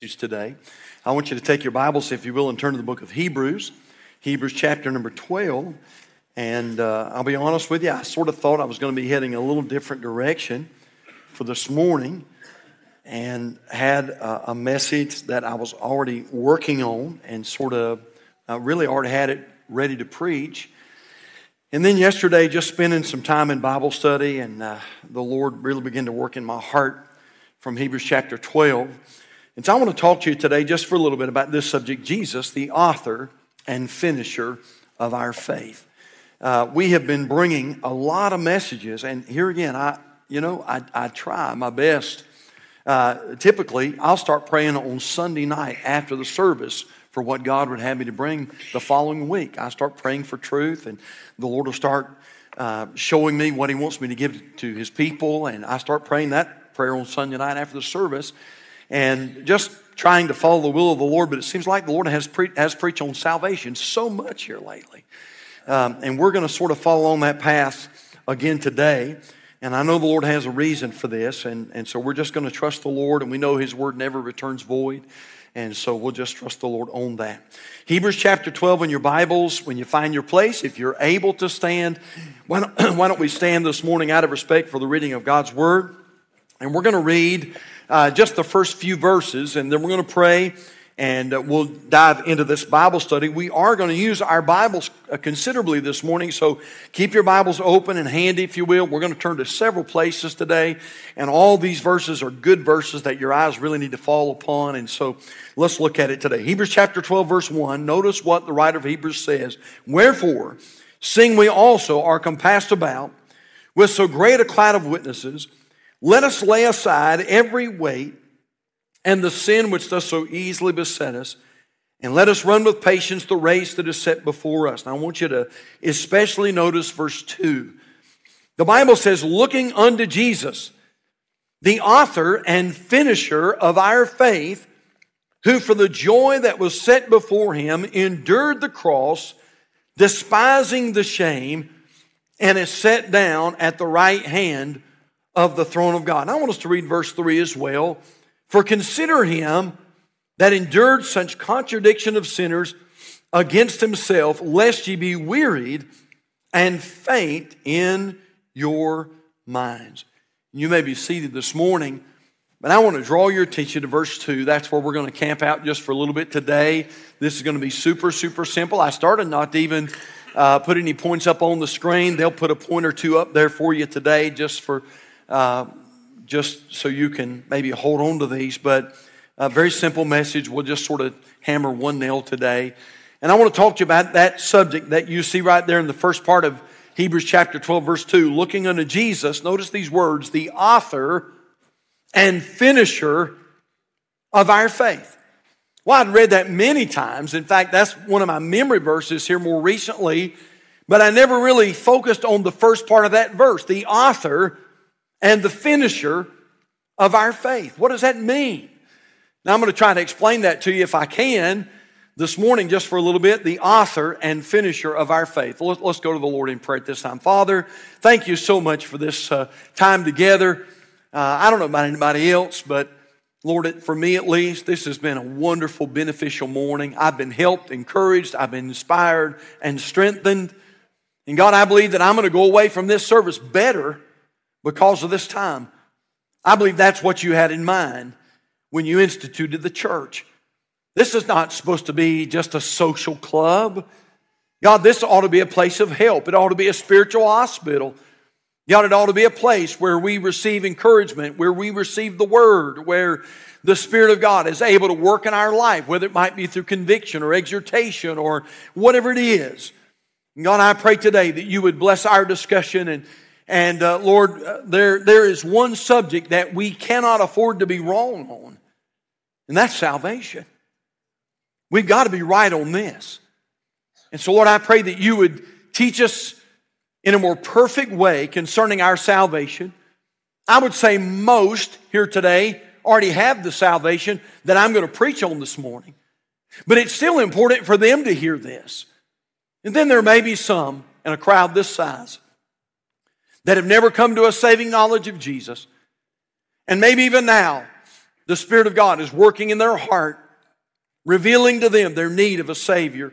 today. I want you to take your Bibles, if you will, and turn to the book of Hebrews, Hebrews chapter number 12. And uh, I'll be honest with you, I sort of thought I was going to be heading a little different direction for this morning and had a, a message that I was already working on and sort of uh, really already had it ready to preach. And then yesterday, just spending some time in Bible study, and uh, the Lord really began to work in my heart from Hebrews chapter 12. And so I want to talk to you today just for a little bit about this subject Jesus, the author and finisher of our faith. Uh, we have been bringing a lot of messages, and here again, I, you know, I, I try my best. Uh, typically, I'll start praying on Sunday night after the service for what God would have me to bring the following week. I start praying for truth, and the Lord will start uh, showing me what He wants me to give to His people, and I start praying that prayer on Sunday night after the service and just trying to follow the will of the Lord. But it seems like the Lord has, pre- has preached on salvation so much here lately. Um, and we're going to sort of follow on that path again today. And I know the Lord has a reason for this. And, and so we're just going to trust the Lord. And we know His word never returns void. And so we'll just trust the Lord on that. Hebrews chapter 12 in your Bibles, when you find your place, if you're able to stand, why don't, why don't we stand this morning out of respect for the reading of God's word? And we're going to read uh, just the first few verses, and then we're going to pray and uh, we'll dive into this Bible study. We are going to use our Bibles uh, considerably this morning, so keep your Bibles open and handy, if you will. We're going to turn to several places today, and all these verses are good verses that your eyes really need to fall upon, and so let's look at it today. Hebrews chapter 12, verse 1. Notice what the writer of Hebrews says Wherefore, seeing we also are compassed about with so great a cloud of witnesses, let us lay aside every weight and the sin which does so easily beset us, and let us run with patience the race that is set before us. Now, I want you to especially notice verse 2. The Bible says, looking unto Jesus, the author and finisher of our faith, who for the joy that was set before him endured the cross, despising the shame, and is set down at the right hand of the throne of God. And I want us to read verse 3 as well. For consider him that endured such contradiction of sinners against himself, lest ye be wearied and faint in your minds. You may be seated this morning, but I want to draw your attention to verse 2. That's where we're going to camp out just for a little bit today. This is going to be super, super simple. I started not to even uh, put any points up on the screen. They'll put a point or two up there for you today just for uh, just so you can maybe hold on to these. But a very simple message. We'll just sort of hammer one nail today. And I want to talk to you about that subject that you see right there in the first part of Hebrews chapter 12, verse 2. Looking unto Jesus, notice these words the author and finisher of our faith. Well, I'd read that many times. In fact, that's one of my memory verses here more recently, but I never really focused on the first part of that verse the author and the finisher of our faith. What does that mean? Now, I'm going to try to explain that to you if I can this morning, just for a little bit. The author and finisher of our faith. Let's, go to the Lord in prayer at this time. Father, thank you so much for this uh, time together. Uh, I don't know about anybody else, but Lord, for me at least, this has been a wonderful, beneficial morning. I've been helped, encouraged, I've been inspired and strengthened. And God, I believe that I'm going to go away from this service better because of this time. I believe that's what you had in mind when you instituted the church. This is not supposed to be just a social club. God, this ought to be a place of help. It ought to be a spiritual hospital. God, it ought to be a place where we receive encouragement, where we receive the word, where the Spirit of God is able to work in our life, whether it might be through conviction or exhortation or whatever it is. God, I pray today that you would bless our discussion and and uh, Lord, uh, there, there is one subject that we cannot afford to be wrong on, and that's salvation. We've got to be right on this. And so, Lord, I pray that you would teach us in a more perfect way concerning our salvation. I would say most here today already have the salvation that I'm going to preach on this morning. But it's still important for them to hear this. And then there may be some in a crowd this size that have never come to a saving knowledge of Jesus. And maybe even now, the Spirit of God is working in their heart, revealing to them their need of a Savior.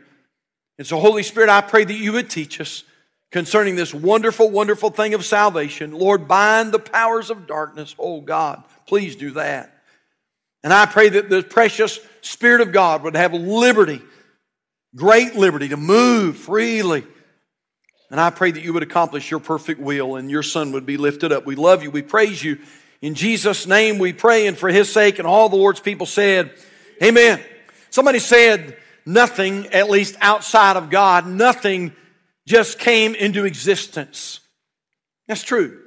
And so, Holy Spirit, I pray that you would teach us concerning this wonderful, wonderful thing of salvation. Lord, bind the powers of darkness. Oh God, please do that. And I pray that the precious Spirit of God would have liberty, great liberty to move freely. And I pray that you would accomplish your perfect will and your Son would be lifted up. We love you. We praise you. In Jesus' name we pray, and for his sake, and all the Lord's people said, Amen. Somebody said, Nothing, at least outside of God, nothing just came into existence. That's true.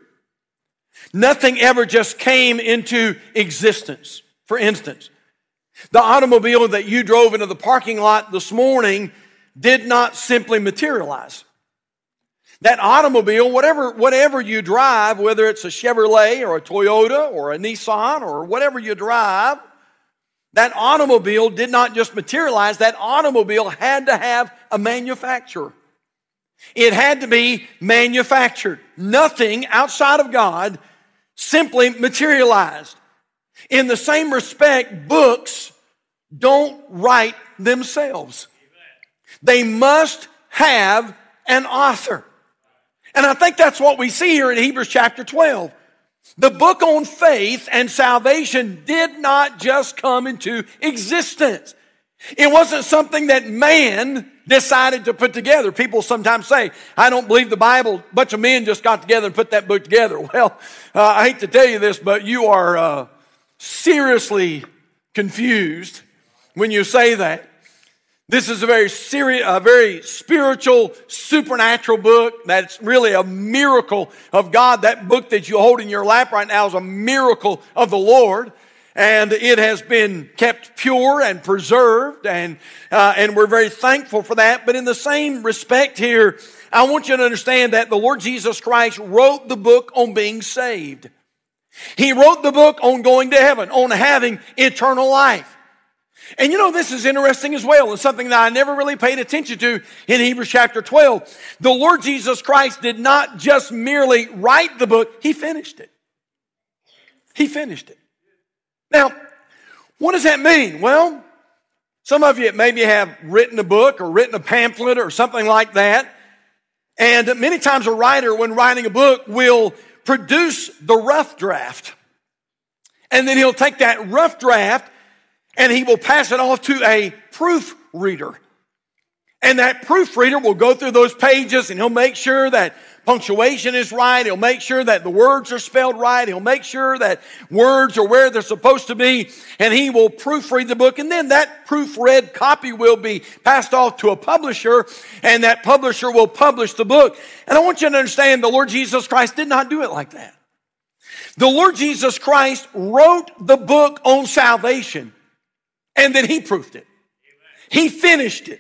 Nothing ever just came into existence. For instance, the automobile that you drove into the parking lot this morning did not simply materialize. That automobile, whatever, whatever you drive, whether it's a Chevrolet or a Toyota or a Nissan or whatever you drive, that automobile did not just materialize, that automobile had to have a manufacturer. It had to be manufactured. Nothing outside of God simply materialized. In the same respect, books don't write themselves. They must have an author. And I think that's what we see here in Hebrews chapter 12. The book on faith and salvation did not just come into existence. It wasn't something that man decided to put together. People sometimes say, I don't believe the Bible. A bunch of men just got together and put that book together. Well, uh, I hate to tell you this, but you are uh, seriously confused when you say that. This is a very serious, a very spiritual, supernatural book. That's really a miracle of God. That book that you hold in your lap right now is a miracle of the Lord. And it has been kept pure and preserved, and, uh, and we're very thankful for that. But in the same respect here, I want you to understand that the Lord Jesus Christ wrote the book on being saved. He wrote the book on going to heaven, on having eternal life. And you know, this is interesting as well, and something that I never really paid attention to in Hebrews chapter 12. The Lord Jesus Christ did not just merely write the book, He finished it. He finished it. Now, what does that mean? Well, some of you maybe have written a book or written a pamphlet or something like that. And many times a writer, when writing a book, will produce the rough draft. And then he'll take that rough draft and he will pass it off to a proofreader. And that proofreader will go through those pages and he'll make sure that punctuation is right. He'll make sure that the words are spelled right. He'll make sure that words are where they're supposed to be. And he will proofread the book. And then that proofread copy will be passed off to a publisher and that publisher will publish the book. And I want you to understand the Lord Jesus Christ did not do it like that. The Lord Jesus Christ wrote the book on salvation and then he proofed it. He finished it.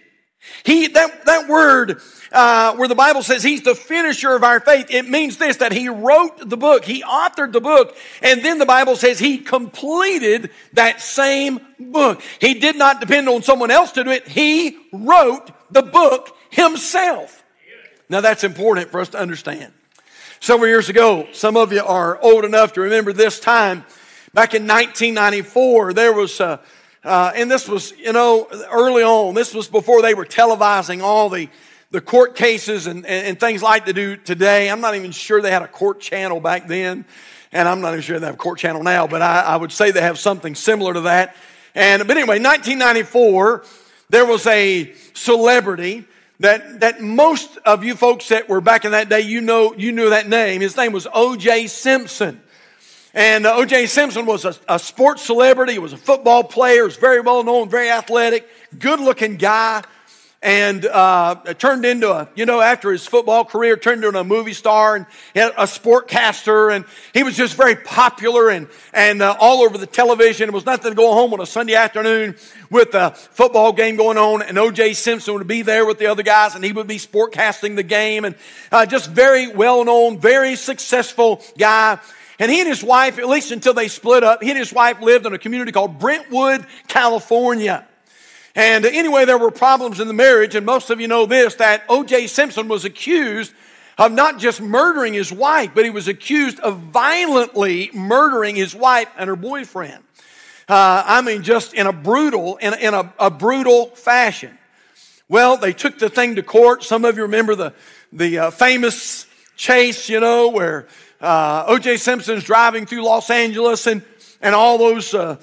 He, that, that word, uh, where the Bible says he's the finisher of our faith, it means this, that he wrote the book, he authored the book, and then the Bible says he completed that same book. He did not depend on someone else to do it. He wrote the book himself. Now that's important for us to understand. Several years ago, some of you are old enough to remember this time. Back in 1994, there was a, uh, and this was, you know, early on. This was before they were televising all the, the court cases and, and, and, things like they do today. I'm not even sure they had a court channel back then. And I'm not even sure they have a court channel now, but I, I would say they have something similar to that. And, but anyway, 1994, there was a celebrity that, that most of you folks that were back in that day, you know, you knew that name. His name was O.J. Simpson. And uh, O.J. Simpson was a, a, sports celebrity. He was a football player. He was very well known, very athletic, good looking guy. And uh, turned into a, you know, after his football career, turned into a movie star and a sportcaster. And he was just very popular and, and uh, all over the television. It was nothing to go home on a Sunday afternoon with a football game going on. And O.J. Simpson would be there with the other guys and he would be sportcasting the game. And uh, just very well known, very successful guy. And he and his wife, at least until they split up, he and his wife lived in a community called Brentwood, California. And anyway, there were problems in the marriage, and most of you know this that O.J. Simpson was accused of not just murdering his wife, but he was accused of violently murdering his wife and her boyfriend. Uh, I mean, just in a brutal, in, in a, a brutal fashion. Well, they took the thing to court. Some of you remember the, the uh, famous chase, you know, where uh, O.J. Simpson's driving through Los Angeles and, and all those uh,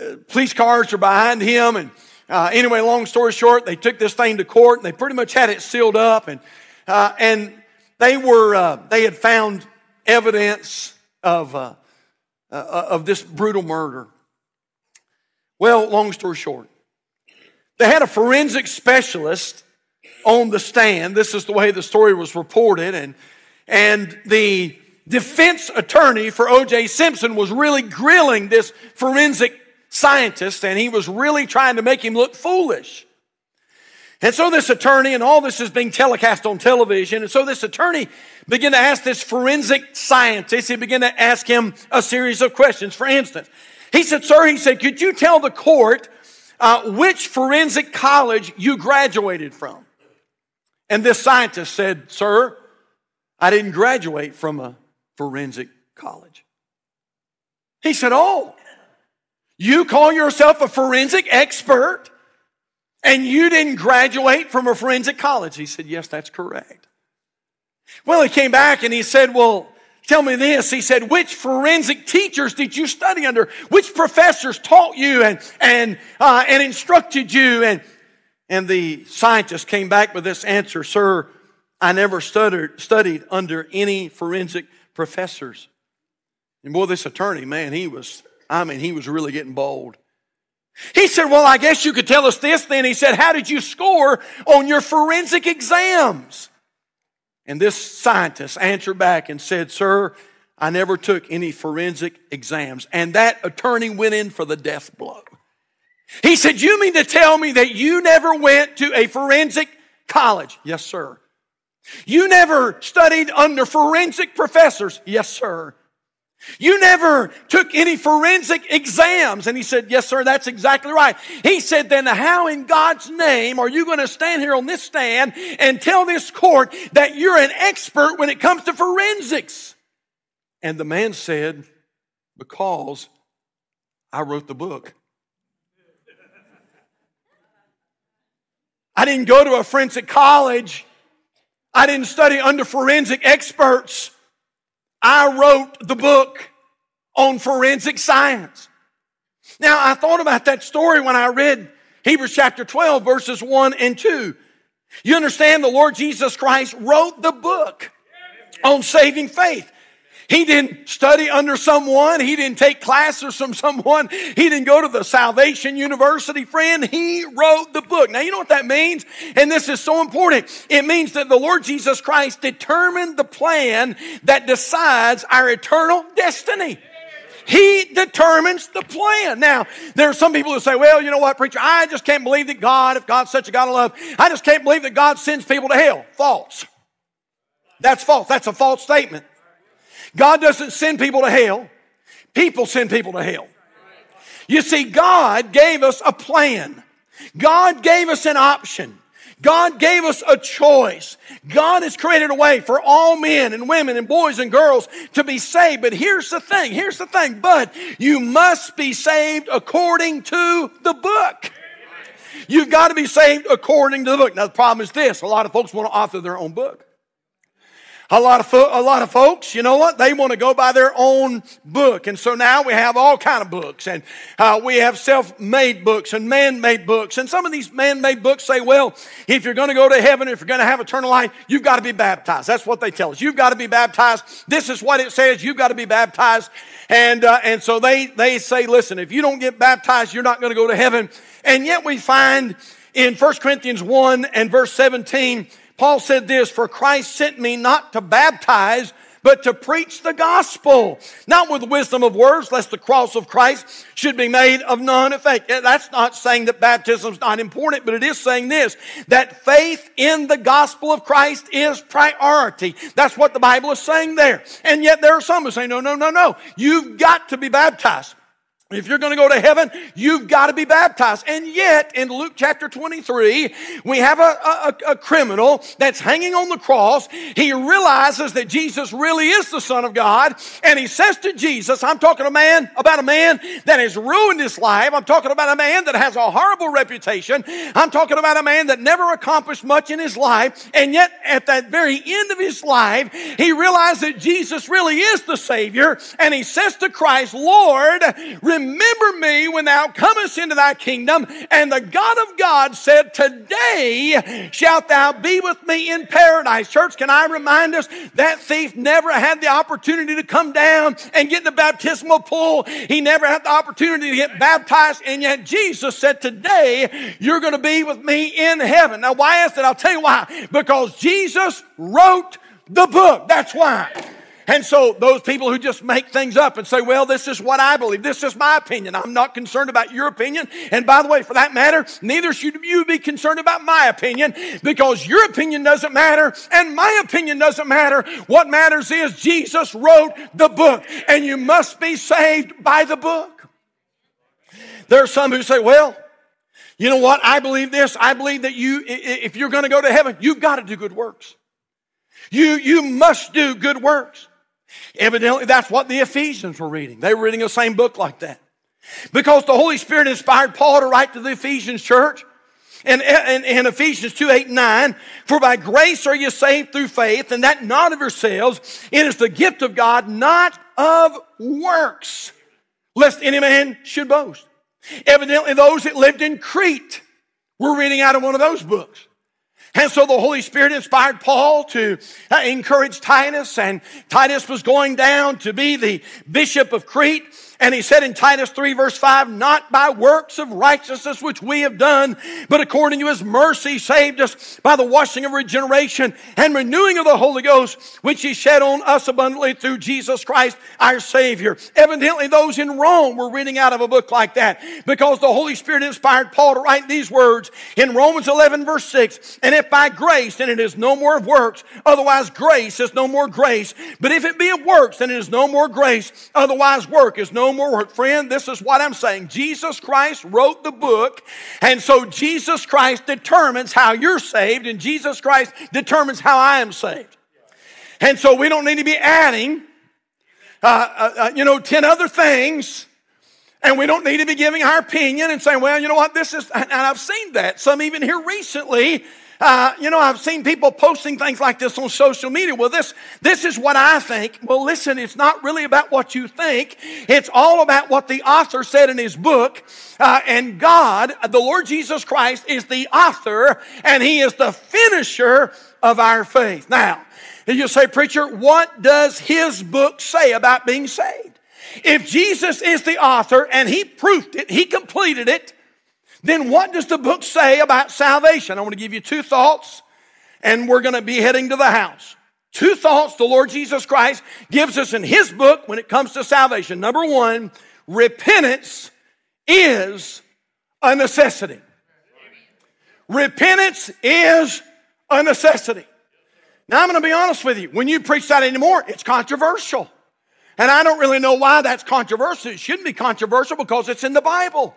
uh police cars are behind him. And uh, anyway, long story short, they took this thing to court and they pretty much had it sealed up. And, uh, and they were, they had found evidence of, of this brutal murder. Well, long story short, they had a forensic specialist on the stand. This is the way the story was reported. And, and the defense attorney for O.J. Simpson was really grilling this forensic scientist, and he was really trying to make him look foolish. And so this attorney, and all this is being telecast on television, and so this attorney began to ask this forensic scientist, he began to ask him a series of questions. For instance, he said, Sir, he said, could you tell the court uh, which forensic college you graduated from? And this scientist said, Sir, I didn't graduate from a forensic college. He said, Oh, you call yourself a forensic expert and you didn't graduate from a forensic college? He said, Yes, that's correct. Well, he came back and he said, Well, tell me this. He said, Which forensic teachers did you study under? Which professors taught you and, and, uh, and instructed you? And, and the scientist came back with this answer Sir, I never studied, studied under any forensic professors. And boy, this attorney, man, he was, I mean, he was really getting bold. He said, Well, I guess you could tell us this then. He said, How did you score on your forensic exams? And this scientist answered back and said, Sir, I never took any forensic exams. And that attorney went in for the death blow. He said, You mean to tell me that you never went to a forensic college? Yes, sir. You never studied under forensic professors? Yes, sir. You never took any forensic exams. And he said, Yes, sir, that's exactly right. He said, Then how in God's name are you going to stand here on this stand and tell this court that you're an expert when it comes to forensics? And the man said, Because I wrote the book. I didn't go to a forensic college. I didn't study under forensic experts. I wrote the book on forensic science. Now, I thought about that story when I read Hebrews chapter 12, verses 1 and 2. You understand the Lord Jesus Christ wrote the book on saving faith. He didn't study under someone. He didn't take classes from someone. He didn't go to the Salvation University, friend. He wrote the book. Now, you know what that means? And this is so important. It means that the Lord Jesus Christ determined the plan that decides our eternal destiny. He determines the plan. Now, there are some people who say, well, you know what, preacher, I just can't believe that God, if God's such a God of love, I just can't believe that God sends people to hell. False. That's false. That's a false statement. God doesn't send people to hell. People send people to hell. You see, God gave us a plan. God gave us an option. God gave us a choice. God has created a way for all men and women and boys and girls to be saved. But here's the thing. Here's the thing. But you must be saved according to the book. You've got to be saved according to the book. Now, the problem is this. A lot of folks want to author their own book. A lot of fo- a lot of folks, you know what? They want to go by their own book, and so now we have all kind of books, and uh, we have self-made books and man-made books. And some of these man-made books say, "Well, if you're going to go to heaven, if you're going to have eternal life, you've got to be baptized." That's what they tell us. You've got to be baptized. This is what it says. You've got to be baptized, and uh, and so they they say, "Listen, if you don't get baptized, you're not going to go to heaven." And yet we find in 1 Corinthians 1 and verse 17 Paul said this, for Christ sent me not to baptize, but to preach the gospel, not with wisdom of words, lest the cross of Christ should be made of none effect. That's not saying that baptism is not important, but it is saying this, that faith in the gospel of Christ is priority. That's what the Bible is saying there. And yet there are some who say, no, no, no, no. You've got to be baptized. If you're going to go to heaven, you've got to be baptized. And yet, in Luke chapter 23, we have a, a, a, criminal that's hanging on the cross. He realizes that Jesus really is the Son of God. And he says to Jesus, I'm talking a man, about a man that has ruined his life. I'm talking about a man that has a horrible reputation. I'm talking about a man that never accomplished much in his life. And yet, at that very end of his life, he realized that Jesus really is the Savior. And he says to Christ, Lord, me when thou comest into thy kingdom. And the God of God said, Today shalt thou be with me in paradise. Church, can I remind us that thief never had the opportunity to come down and get in the baptismal pool. He never had the opportunity to get baptized. And yet Jesus said, Today you're going to be with me in heaven. Now, why is that? I'll tell you why. Because Jesus wrote the book. That's why. And so those people who just make things up and say, well, this is what I believe. This is my opinion. I'm not concerned about your opinion. And by the way, for that matter, neither should you be concerned about my opinion because your opinion doesn't matter and my opinion doesn't matter. What matters is Jesus wrote the book and you must be saved by the book. There are some who say, well, you know what? I believe this. I believe that you, if you're going to go to heaven, you've got to do good works. You, you must do good works. Evidently, that's what the Ephesians were reading. They were reading the same book like that. Because the Holy Spirit inspired Paul to write to the Ephesians church. In, in, Ephesians 2, 8, 9, for by grace are you saved through faith, and that not of yourselves. It is the gift of God, not of works, lest any man should boast. Evidently, those that lived in Crete were reading out of one of those books. And so the Holy Spirit inspired Paul to uh, encourage Titus, and Titus was going down to be the bishop of Crete. And he said in Titus 3 verse 5, not by works of righteousness which we have done, but according to his mercy saved us by the washing of regeneration and renewing of the Holy Ghost, which he shed on us abundantly through Jesus Christ, our Savior. Evidently those in Rome were reading out of a book like that because the Holy Spirit inspired Paul to write these words in Romans 11 verse 6, and if by grace, then it is no more of works, otherwise grace is no more grace. But if it be of works, then it is no more grace, otherwise work is no more work. Friend, this is what I'm saying. Jesus Christ wrote the book, and so Jesus Christ determines how you're saved, and Jesus Christ determines how I am saved. And so we don't need to be adding, uh, uh, uh, you know, 10 other things. And we don't need to be giving our opinion and saying, well, you know what, this is, and I've seen that. Some even here recently uh, you know, I've seen people posting things like this on social media. Well, this, this is what I think. Well, listen, it's not really about what you think. It's all about what the author said in his book. Uh, and God, the Lord Jesus Christ, is the author and he is the finisher of our faith. Now, you say, preacher, what does his book say about being saved? If Jesus is the author and he proved it, he completed it, then what does the book say about salvation? I want to give you two thoughts, and we're going to be heading to the house. Two thoughts the Lord Jesus Christ gives us in His book when it comes to salvation. Number one, repentance is a necessity. Repentance is a necessity. Now, I'm going to be honest with you. When you preach that anymore, it's controversial. And I don't really know why that's controversial. It shouldn't be controversial because it's in the Bible.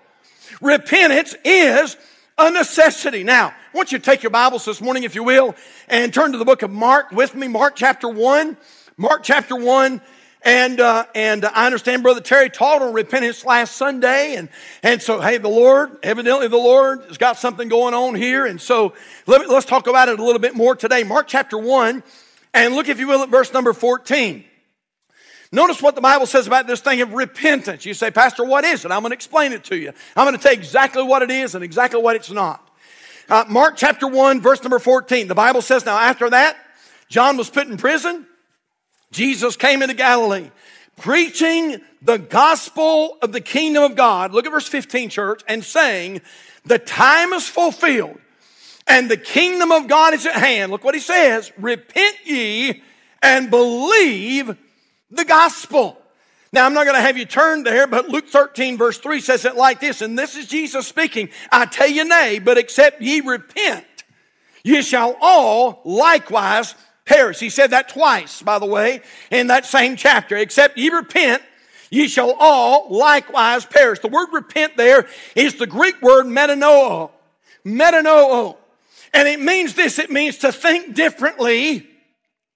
Repentance is a necessity. Now, I want you to take your Bibles this morning, if you will, and turn to the book of Mark with me, Mark chapter 1. Mark chapter 1. And, uh, and I understand Brother Terry taught on repentance last Sunday. And, and so, hey, the Lord, evidently the Lord has got something going on here. And so let me, let's talk about it a little bit more today. Mark chapter 1. And look, if you will, at verse number 14. Notice what the Bible says about this thing of repentance. You say, Pastor, what is it? I'm going to explain it to you. I'm going to tell you exactly what it is and exactly what it's not. Uh, Mark chapter 1, verse number 14. The Bible says, Now after that, John was put in prison. Jesus came into Galilee, preaching the gospel of the kingdom of God. Look at verse 15, church, and saying, The time is fulfilled and the kingdom of God is at hand. Look what he says. Repent ye and believe the gospel. Now, I'm not going to have you turn there, but Luke 13, verse 3 says it like this, and this is Jesus speaking I tell you, nay, but except ye repent, ye shall all likewise perish. He said that twice, by the way, in that same chapter. Except ye repent, ye shall all likewise perish. The word repent there is the Greek word metanoia. Metanoia. And it means this it means to think differently,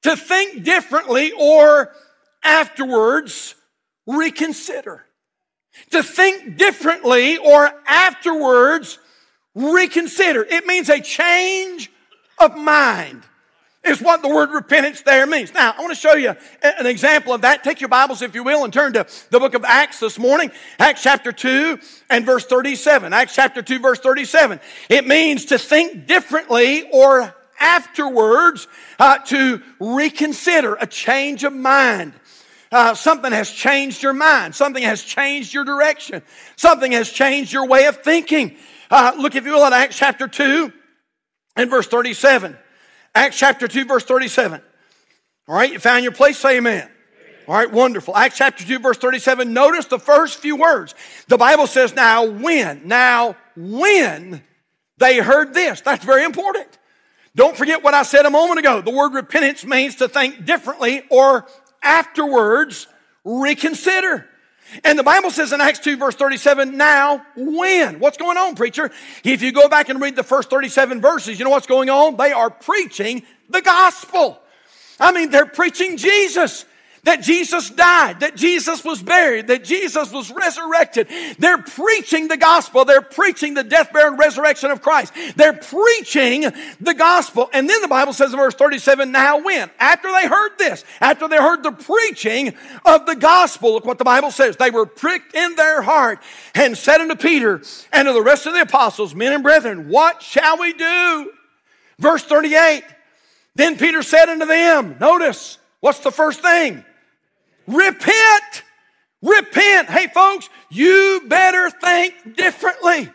to think differently, or afterwards reconsider. To think differently or afterwards reconsider. It means a change of mind is what the word repentance there means. Now, I want to show you an example of that. Take your Bibles, if you will, and turn to the book of Acts this morning. Acts chapter 2 and verse 37. Acts chapter 2, verse 37. It means to think differently or afterwards uh, to reconsider, a change of mind. Uh, something has changed your mind. Something has changed your direction. Something has changed your way of thinking. Uh, look, if you will, at Acts chapter 2 and verse 37. Acts chapter 2, verse 37. All right, you found your place? Say amen. All right, wonderful. Acts chapter 2, verse 37. Notice the first few words. The Bible says, now when, now when they heard this. That's very important. Don't forget what I said a moment ago. The word repentance means to think differently or afterwards reconsider. And the Bible says in Acts 2 verse 37, now when? What's going on, preacher? If you go back and read the first 37 verses, you know what's going on? They are preaching the gospel. I mean, they're preaching Jesus that Jesus died, that Jesus was buried, that Jesus was resurrected. They're preaching the gospel. They're preaching the death, burial, and resurrection of Christ. They're preaching the gospel. And then the Bible says in verse 37, now when? After they heard this, after they heard the preaching of the gospel, look what the Bible says. They were pricked in their heart and said unto Peter and to the rest of the apostles, men and brethren, what shall we do? Verse 38, then Peter said unto them, notice, what's the first thing? Repent. Repent. Hey, folks, you better think differently.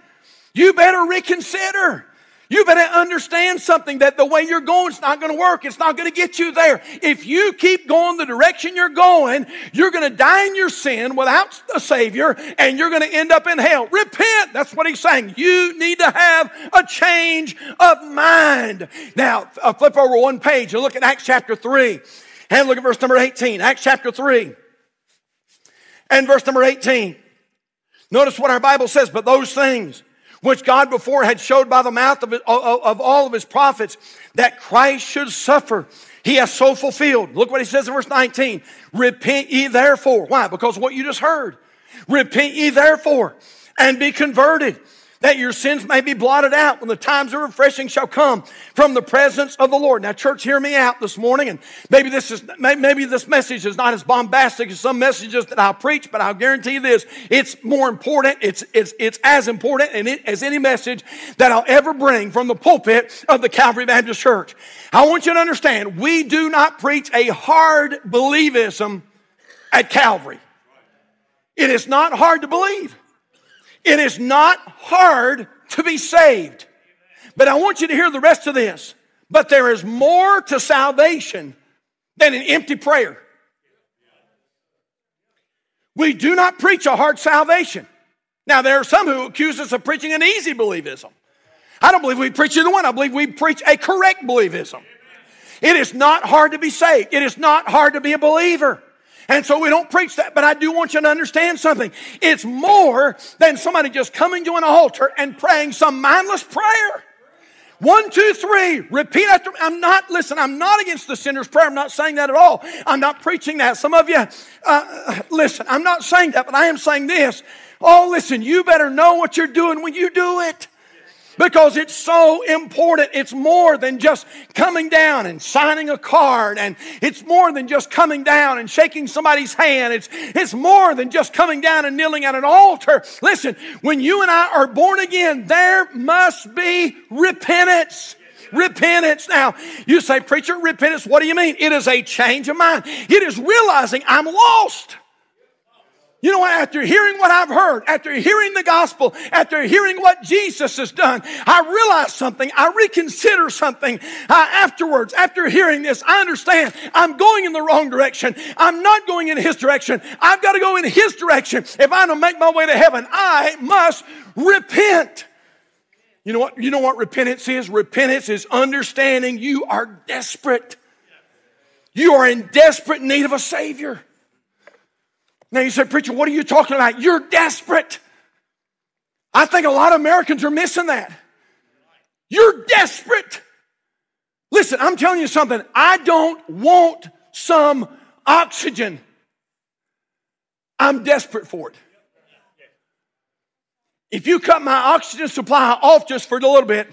You better reconsider. You better understand something that the way you're going is not going to work. It's not going to get you there. If you keep going the direction you're going, you're going to die in your sin without a Savior and you're going to end up in hell. Repent. That's what he's saying. You need to have a change of mind. Now, uh, flip over one page and look at Acts chapter 3. And look at verse number 18, Acts chapter 3 and verse number 18. Notice what our Bible says, but those things which God before had showed by the mouth of, of all of his prophets that Christ should suffer, he has so fulfilled. Look what he says in verse 19. Repent ye therefore. Why? Because what you just heard. Repent ye therefore and be converted that your sins may be blotted out when the times of refreshing shall come from the presence of the Lord. Now, church, hear me out this morning, and maybe this is maybe this message is not as bombastic as some messages that I'll preach, but I'll guarantee you this: it's more important. It's it's it's as important as any message that I'll ever bring from the pulpit of the Calvary Baptist Church. I want you to understand: we do not preach a hard believism at Calvary. It is not hard to believe. It is not hard to be saved. But I want you to hear the rest of this. But there is more to salvation than an empty prayer. We do not preach a hard salvation. Now, there are some who accuse us of preaching an easy believism. I don't believe we preach either one. I believe we preach a correct believism. It is not hard to be saved. It is not hard to be a believer. And so we don't preach that, but I do want you to understand something. It's more than somebody just coming to an altar and praying some mindless prayer. One, two, three, repeat after. Me. I'm not, listen, I'm not against the sinner's prayer. I'm not saying that at all. I'm not preaching that. Some of you, uh, listen, I'm not saying that, but I am saying this. Oh, listen, you better know what you're doing when you do it because it's so important. It's more than just coming down and signing a card, and it's more than just coming down and shaking somebody's hand. It's, it's more than just coming down and kneeling at an altar. Listen, when you and I are born again, there must be repentance. Repentance. Now, you say, preacher, repentance, what do you mean? It is a change of mind. It is realizing I'm lost. You know what? After hearing what I've heard, after hearing the gospel, after hearing what Jesus has done, I realize something. I reconsider something afterwards. After hearing this, I understand I'm going in the wrong direction. I'm not going in His direction. I've got to go in His direction. If I'm to make my way to heaven, I must repent. You know what? You know what repentance is? Repentance is understanding you are desperate. You are in desperate need of a Savior. Now you say, Preacher, what are you talking about? You're desperate. I think a lot of Americans are missing that. You're desperate. Listen, I'm telling you something. I don't want some oxygen. I'm desperate for it. If you cut my oxygen supply off just for a little bit,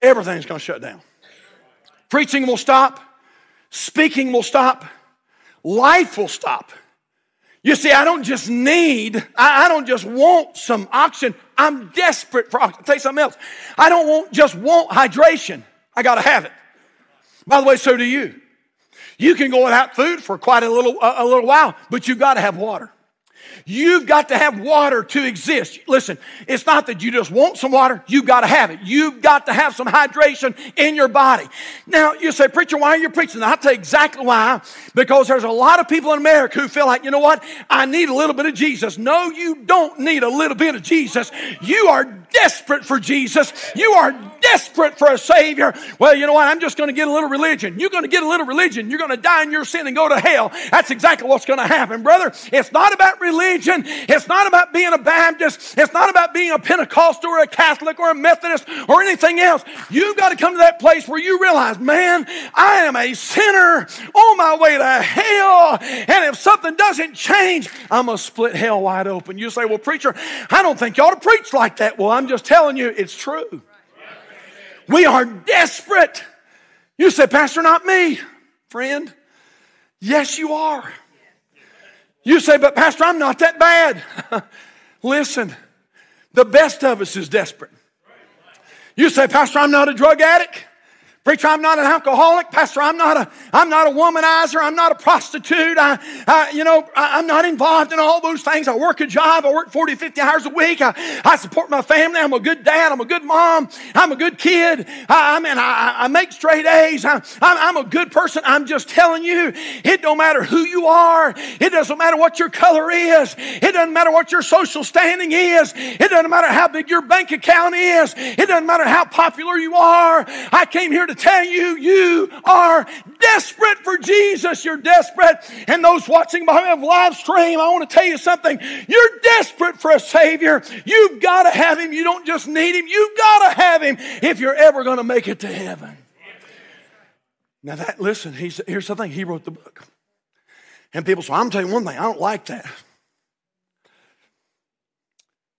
everything's going to shut down. Preaching will stop, speaking will stop, life will stop. You see, I don't just need, I, I don't just want some oxygen. I'm desperate for oxygen. I'll tell you something else. I don't want, just want hydration. I got to have it. By the way, so do you. You can go without food for quite a little, a, a little while, but you've got to have water. You've got to have water to exist. Listen, it's not that you just want some water, you've got to have it. You've got to have some hydration in your body. Now, you say, Preacher, why are you preaching? I'll tell you exactly why. Because there's a lot of people in America who feel like, you know what? I need a little bit of Jesus. No, you don't need a little bit of Jesus. You are desperate for Jesus. You are desperate for a Savior. Well, you know what? I'm just going to get a little religion. You're going to get a little religion. You're going to die in your sin and go to hell. That's exactly what's going to happen, brother. It's not about religion. It's not about being a Baptist. It's not about being a Pentecostal or a Catholic or a Methodist or anything else. You've got to come to that place where you realize, man, I am a sinner on my way to hell. And if something doesn't change, I'm going to split hell wide open. You say, well, preacher, I don't think you ought to preach like that. Well, I'm just telling you, it's true. We are desperate. You say, Pastor, not me, friend. Yes, you are. You say, but Pastor, I'm not that bad. Listen, the best of us is desperate. You say, Pastor, I'm not a drug addict. Preacher, I'm not an alcoholic. Pastor, I'm not a, I'm not a womanizer. I'm not a prostitute. I, I you know, I, am not involved in all those things. I work a job. I work 40, 50 hours a week. I, I support my family. I'm a good dad. I'm a good mom. I'm a good kid. I, I mean, I, I make straight A's. I, I'm, I'm a good person. I'm just telling you, it don't matter who you are. It doesn't matter what your color is. It doesn't matter what your social standing is. It doesn't matter how big your bank account is. It doesn't matter how popular you are. I came here to tell you, you are desperate for Jesus. You're desperate. And those watching behind by live stream, I want to tell you something. You're desperate for a Savior. You've got to have Him. You don't just need Him, you've got to have Him if you're ever going to make it to heaven. Now, that, listen, here's the thing. He wrote the book. And people say, I'm telling you one thing, I don't like that.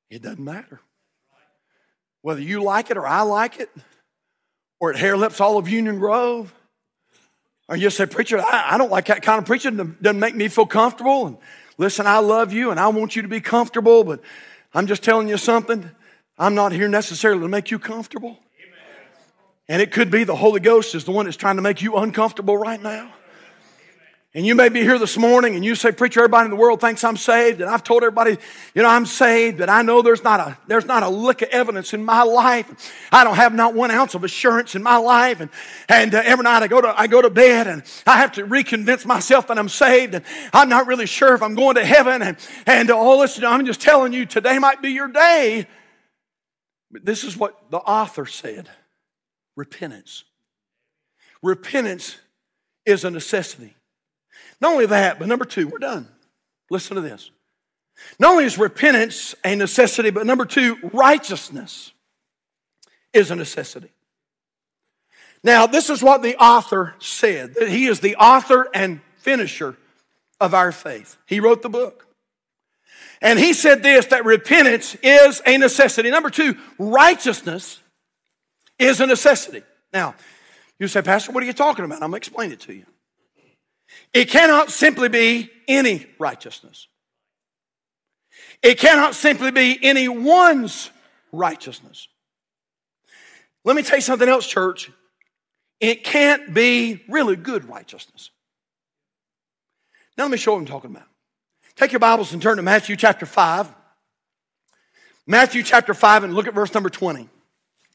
It doesn't matter. Whether you like it or I like it, or at Hair Lips All of Union Grove. Or you say, Preacher, I, I don't like that kind of preaching. It doesn't make me feel comfortable. And listen, I love you and I want you to be comfortable, but I'm just telling you something. I'm not here necessarily to make you comfortable. And it could be the Holy Ghost is the one that's trying to make you uncomfortable right now. And you may be here this morning and you say, Preacher, everybody in the world thinks I'm saved. And I've told everybody, you know, I'm saved, but I know there's not a, there's not a lick of evidence in my life. I don't have not one ounce of assurance in my life. And, and uh, every night I go to, I go to bed and I have to reconvince myself that I'm saved. And I'm not really sure if I'm going to heaven. And, and uh, oh, listen, I'm just telling you, today might be your day. But this is what the author said repentance. Repentance is a necessity. Not only that, but number two, we're done. Listen to this. Not only is repentance a necessity, but number two, righteousness is a necessity. Now, this is what the author said that he is the author and finisher of our faith. He wrote the book. And he said this that repentance is a necessity. Number two, righteousness is a necessity. Now, you say, Pastor, what are you talking about? I'm going to explain it to you. It cannot simply be any righteousness. It cannot simply be anyone's righteousness. Let me tell you something else, church. It can't be really good righteousness. Now, let me show what I'm talking about. Take your Bibles and turn to Matthew chapter 5. Matthew chapter 5 and look at verse number 20.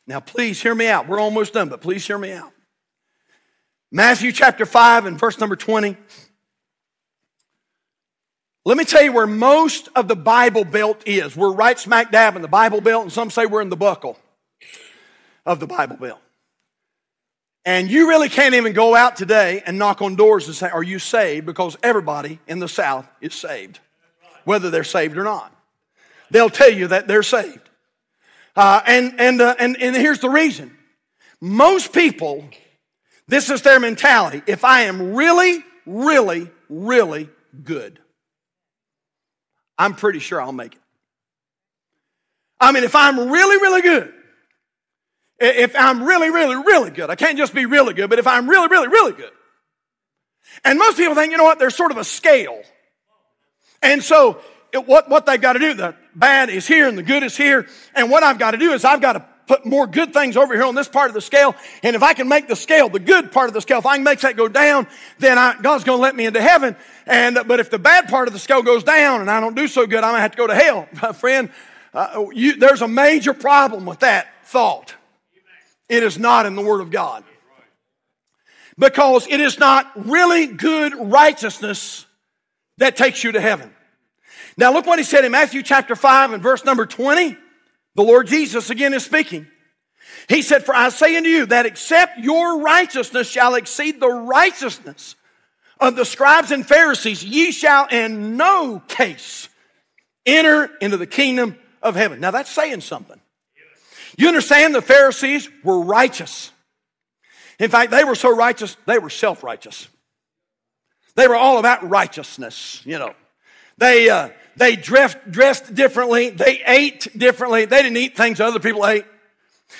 Now, please hear me out. We're almost done, but please hear me out. Matthew chapter 5 and verse number 20. Let me tell you where most of the Bible Belt is. We're right smack dab in the Bible Belt, and some say we're in the buckle of the Bible Belt. And you really can't even go out today and knock on doors and say, Are you saved? Because everybody in the South is saved, whether they're saved or not. They'll tell you that they're saved. Uh, and, and, uh, and, and here's the reason most people, this is their mentality. If I am really, really, really good, I'm pretty sure I'll make it. I mean, if I'm really, really good, if I'm really, really, really good, I can't just be really good, but if I'm really, really, really good. And most people think, you know what, there's sort of a scale. And so it, what, what they've got to do, the bad is here and the good is here. And what I've got to do is I've got to put more good things over here on this part of the scale. And if I can make the scale, the good part of the scale, if I can make that go down, then I, God's going to let me into heaven. And, but if the bad part of the scale goes down and I don't do so good, I'm going to have to go to hell. My friend, uh, you, there's a major problem with that thought. It is not in the Word of God. Because it is not really good righteousness that takes you to heaven. Now look what he said in Matthew chapter 5 and verse number 20. The Lord Jesus again is speaking. He said, For I say unto you that except your righteousness shall exceed the righteousness of the scribes and Pharisees, ye shall in no case enter into the kingdom of heaven. Now that's saying something. You understand the Pharisees were righteous. In fact, they were so righteous, they were self righteous. They were all about righteousness, you know. They, uh, they dressed, dressed differently. They ate differently. They didn't eat things other people ate.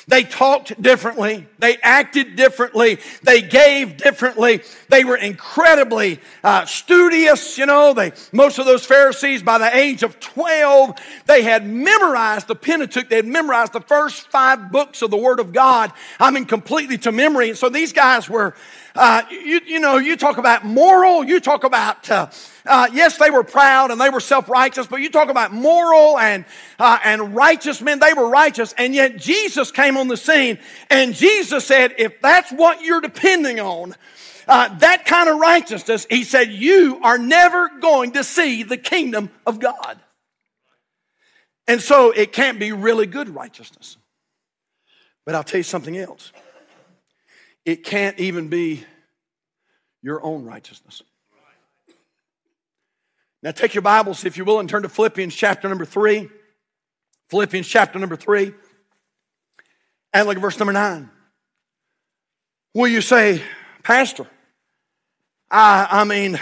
They talked differently. They acted differently. They gave differently. They were incredibly uh, studious. You know, they most of those Pharisees by the age of twelve they had memorized the Pentateuch. They had memorized the first five books of the Word of God. I mean, completely to memory. And so these guys were uh, you, you know, you talk about moral, you talk about, uh, uh, yes, they were proud and they were self righteous, but you talk about moral and, uh, and righteous men, they were righteous. And yet Jesus came on the scene and Jesus said, if that's what you're depending on, uh, that kind of righteousness, he said, you are never going to see the kingdom of God. And so it can't be really good righteousness. But I'll tell you something else it can't even be your own righteousness. Now, take your Bibles, if you will, and turn to Philippians chapter number three. Philippians chapter number three. And look at verse number nine. Will you say, Pastor, I, I mean,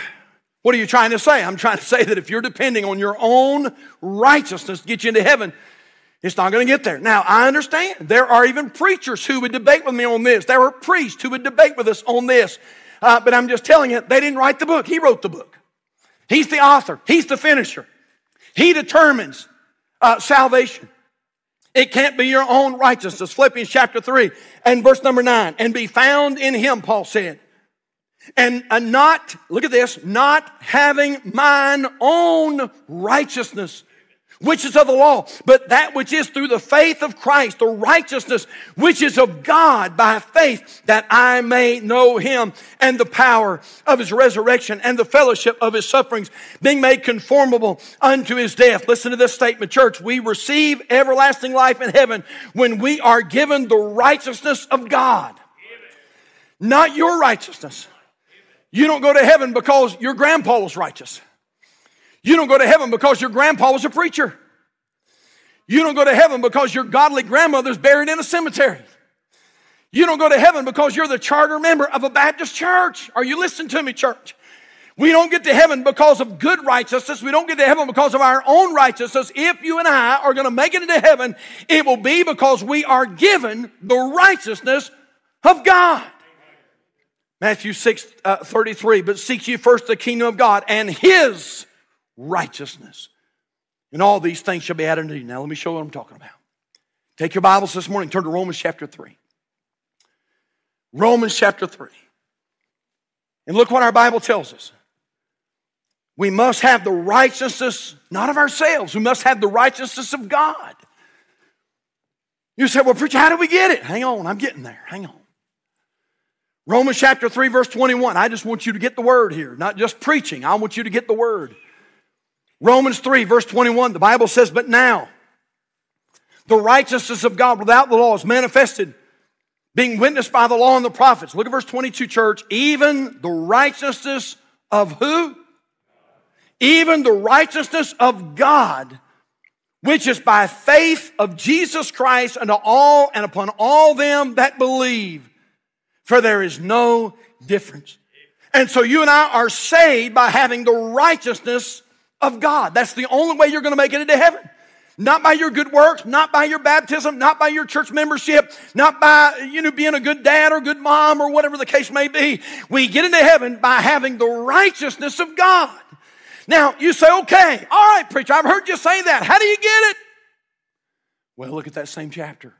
what are you trying to say? I'm trying to say that if you're depending on your own righteousness to get you into heaven, it's not going to get there. Now, I understand. There are even preachers who would debate with me on this. There are priests who would debate with us on this. Uh, but I'm just telling you, they didn't write the book. He wrote the book. He's the author. He's the finisher. He determines uh, salvation. It can't be your own righteousness. Philippians chapter 3 and verse number 9. And be found in him, Paul said. And uh, not, look at this, not having mine own righteousness which is of the law, but that which is through the faith of Christ, the righteousness which is of God by faith, that I may know him and the power of his resurrection and the fellowship of his sufferings, being made conformable unto his death. Listen to this statement, church. We receive everlasting life in heaven when we are given the righteousness of God, not your righteousness. You don't go to heaven because your grandpa was righteous. You don't go to heaven because your grandpa was a preacher. You don't go to heaven because your godly grandmother's buried in a cemetery. You don't go to heaven because you're the charter member of a Baptist church. Are you listening to me, church? We don't get to heaven because of good righteousness. We don't get to heaven because of our own righteousness. If you and I are going to make it into heaven, it will be because we are given the righteousness of God. Matthew 6 uh, 33, but seek ye first the kingdom of God and his righteousness. And all these things shall be added unto you. Now, let me show you what I'm talking about. Take your Bibles this morning, turn to Romans chapter 3. Romans chapter 3. And look what our Bible tells us. We must have the righteousness, not of ourselves, we must have the righteousness of God. You say, well, preacher, how do we get it? Hang on, I'm getting there. Hang on. Romans chapter 3, verse 21. I just want you to get the word here, not just preaching. I want you to get the word. Romans 3, verse 21, the Bible says, But now, the righteousness of God without the law is manifested, being witnessed by the law and the prophets. Look at verse 22, church. Even the righteousness of who? Even the righteousness of God, which is by faith of Jesus Christ unto all and upon all them that believe. For there is no difference. And so you and I are saved by having the righteousness of God. That's the only way you're going to make it into heaven. Not by your good works, not by your baptism, not by your church membership, not by, you know, being a good dad or good mom or whatever the case may be. We get into heaven by having the righteousness of God. Now, you say, okay, all right, preacher, I've heard you say that. How do you get it? Well, look at that same chapter.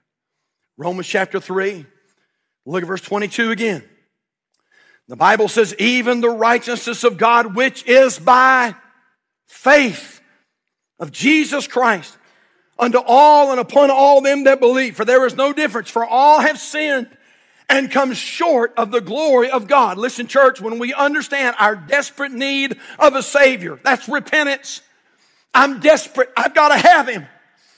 Romans chapter 3. Look at verse 22 again. The Bible says, even the righteousness of God, which is by faith of Jesus Christ, unto all and upon all them that believe. For there is no difference, for all have sinned and come short of the glory of God. Listen, church, when we understand our desperate need of a Savior, that's repentance. I'm desperate. I've got to have Him.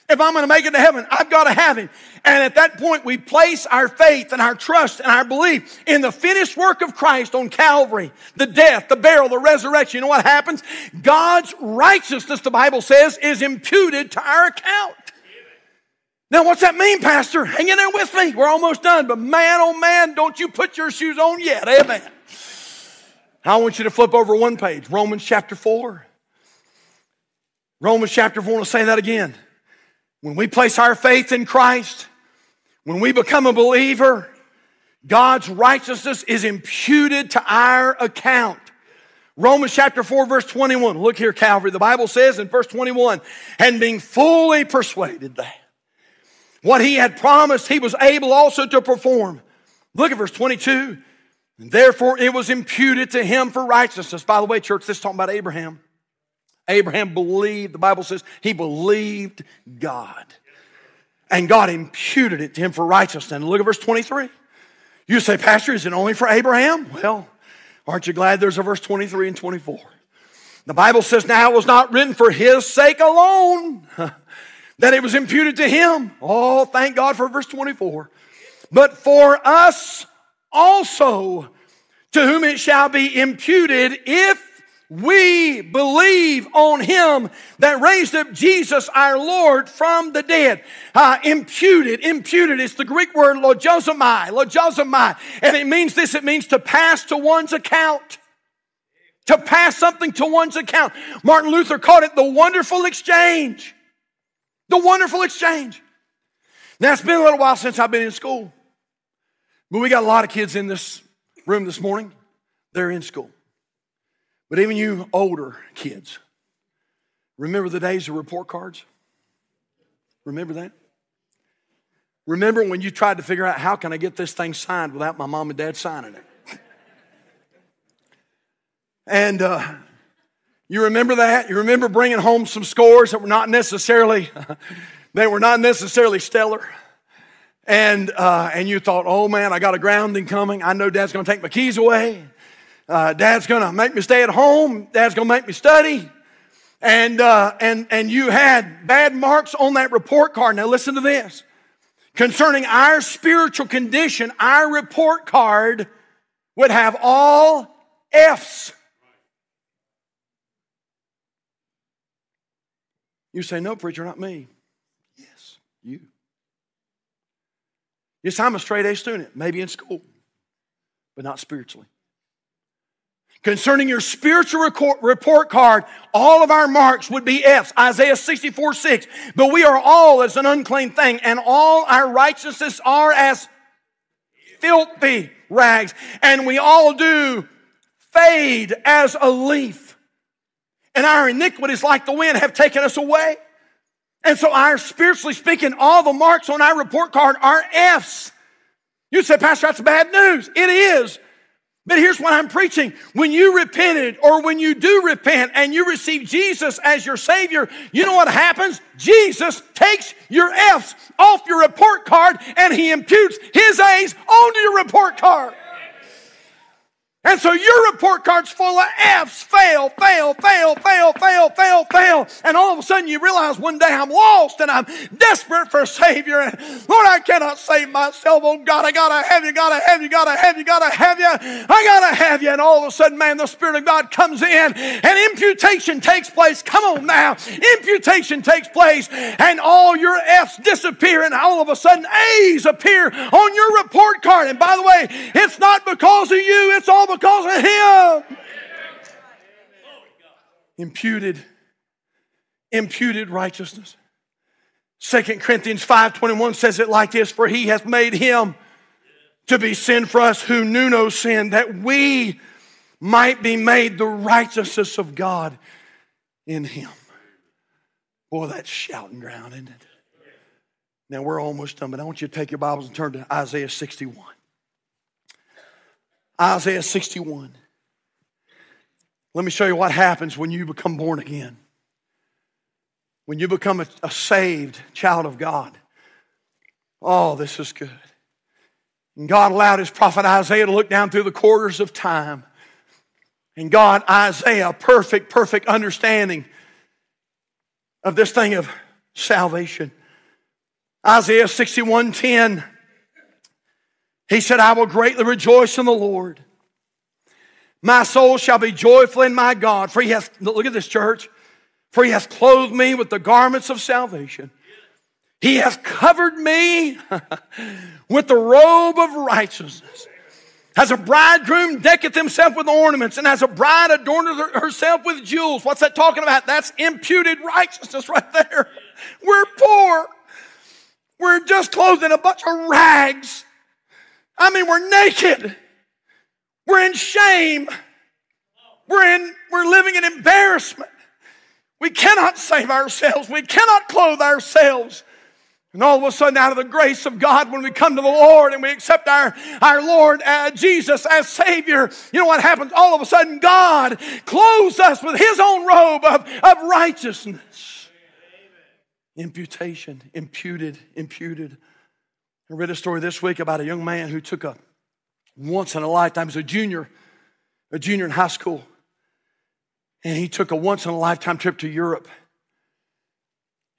If I'm going to make it to heaven, I've got to have Him. And at that point, we place our faith and our trust and our belief in the finished work of Christ on Calvary, the death, the burial, the resurrection. You know what happens? God's righteousness, the Bible says, is imputed to our account. Now, what's that mean, Pastor? Hang in there with me. We're almost done. But man, oh man, don't you put your shoes on yet. Amen. I want you to flip over one page, Romans chapter 4. Romans chapter 4, I want to say that again. When we place our faith in Christ, when we become a believer, God's righteousness is imputed to our account. Romans chapter 4 verse 21. Look here, Calvary. The Bible says in verse 21, and being fully persuaded that what he had promised, he was able also to perform. Look at verse 22. And therefore it was imputed to him for righteousness. By the way, church, this is talking about Abraham. Abraham believed, the Bible says, he believed God. And God imputed it to him for righteousness. And look at verse 23. You say, Pastor, is it only for Abraham? Well, aren't you glad there's a verse 23 and 24? The Bible says, now it was not written for his sake alone that it was imputed to him. Oh, thank God for verse 24. But for us also, to whom it shall be imputed if we believe on him that raised up Jesus our Lord from the dead. Uh, imputed, imputed. It's the Greek word logizomai, logizomai. And it means this, it means to pass to one's account. To pass something to one's account. Martin Luther called it the wonderful exchange. The wonderful exchange. Now, it's been a little while since I've been in school, but we got a lot of kids in this room this morning. They're in school. But even you older kids, remember the days of report cards? Remember that? Remember when you tried to figure out how can I get this thing signed without my mom and dad signing it? and uh, you remember that? You remember bringing home some scores that were not necessarily they were not necessarily stellar. And uh, and you thought, oh man, I got a grounding coming. I know Dad's going to take my keys away. Uh, Dad's going to make me stay at home. Dad's going to make me study. And uh, and and you had bad marks on that report card. Now listen to this. Concerning our spiritual condition, our report card would have all F's. You say, no, preacher, not me. Yes, you. Yes, I'm a straight A student, maybe in school, but not spiritually. Concerning your spiritual report card, all of our marks would be F's. Isaiah 64 6. But we are all as an unclean thing, and all our righteousness are as filthy rags. And we all do fade as a leaf and our iniquities, like the wind, have taken us away. And so, our spiritually speaking, all the marks on our report card are F's. You say, Pastor, that's bad news. It is. But here's what I'm preaching. When you repented or when you do repent and you receive Jesus as your Savior, you know what happens? Jesus takes your F's off your report card and He imputes His A's onto your report card. And so your report card's full of F's, fail, fail, fail, fail, fail, fail, fail. And all of a sudden you realize one day I'm lost and I'm desperate for a Savior. And Lord, I cannot save myself. Oh God, I gotta have you, gotta have you, gotta have you, gotta have you. I gotta have you. And all of a sudden, man, the Spirit of God comes in and imputation takes place. Come on now. Imputation takes place and all your F's disappear and all of a sudden A's appear on your report card. And by the way, it's not because of you, it's all of Him. Imputed, imputed righteousness. Second Corinthians 5.21 says it like this, For He hath made Him to be sin for us who knew no sin, that we might be made the righteousness of God in Him. Boy, that's shouting ground, isn't it? Now we're almost done, but I want you to take your Bibles and turn to Isaiah 61. Isaiah 61. Let me show you what happens when you become born again. When you become a, a saved child of God. Oh, this is good. And God allowed his prophet Isaiah to look down through the quarters of time. And God, Isaiah, perfect, perfect understanding of this thing of salvation. Isaiah 61:10. He said, I will greatly rejoice in the Lord. My soul shall be joyful in my God, for he hath, look at this church, for he hath clothed me with the garments of salvation. He hath covered me with the robe of righteousness. As a bridegroom decketh himself with ornaments, and as a bride adorneth herself with jewels. What's that talking about? That's imputed righteousness right there. We're poor. We're just clothed in a bunch of rags. I mean, we're naked. We're in shame. We're in, we're living in embarrassment. We cannot save ourselves. We cannot clothe ourselves. And all of a sudden, out of the grace of God, when we come to the Lord and we accept our, our Lord uh, Jesus as Savior, you know what happens? All of a sudden, God clothes us with His own robe of, of righteousness. Imputation, imputed, imputed. I read a story this week about a young man who took a once in a lifetime, was a junior, a junior in high school. And he took a once in a lifetime trip to Europe.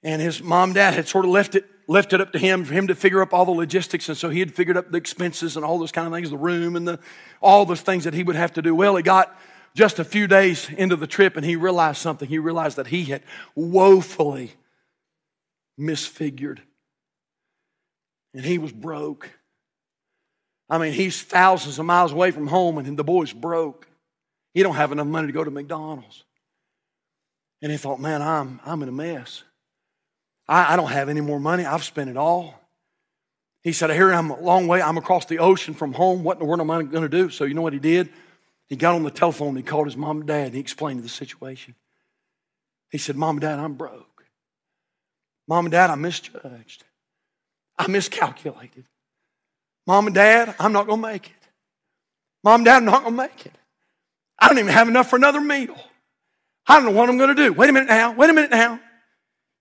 And his mom and dad had sort of left it left it up to him for him to figure up all the logistics. And so he had figured up the expenses and all those kind of things, the room and the, all those things that he would have to do. Well, he got just a few days into the trip and he realized something. He realized that he had woefully misfigured. And he was broke. I mean, he's thousands of miles away from home and the boy's broke. He don't have enough money to go to McDonald's. And he thought, man, I'm, I'm in a mess. I, I don't have any more money. I've spent it all. He said, Here I'm a long way. I'm across the ocean from home. What in the world am I going to do? So, you know what he did? He got on the telephone he called his mom and dad and he explained the situation. He said, Mom and dad, I'm broke. Mom and dad, I misjudged. I miscalculated. Mom and dad, I'm not going to make it. Mom and dad, I'm not going to make it. I don't even have enough for another meal. I don't know what I'm going to do. Wait a minute now. Wait a minute now.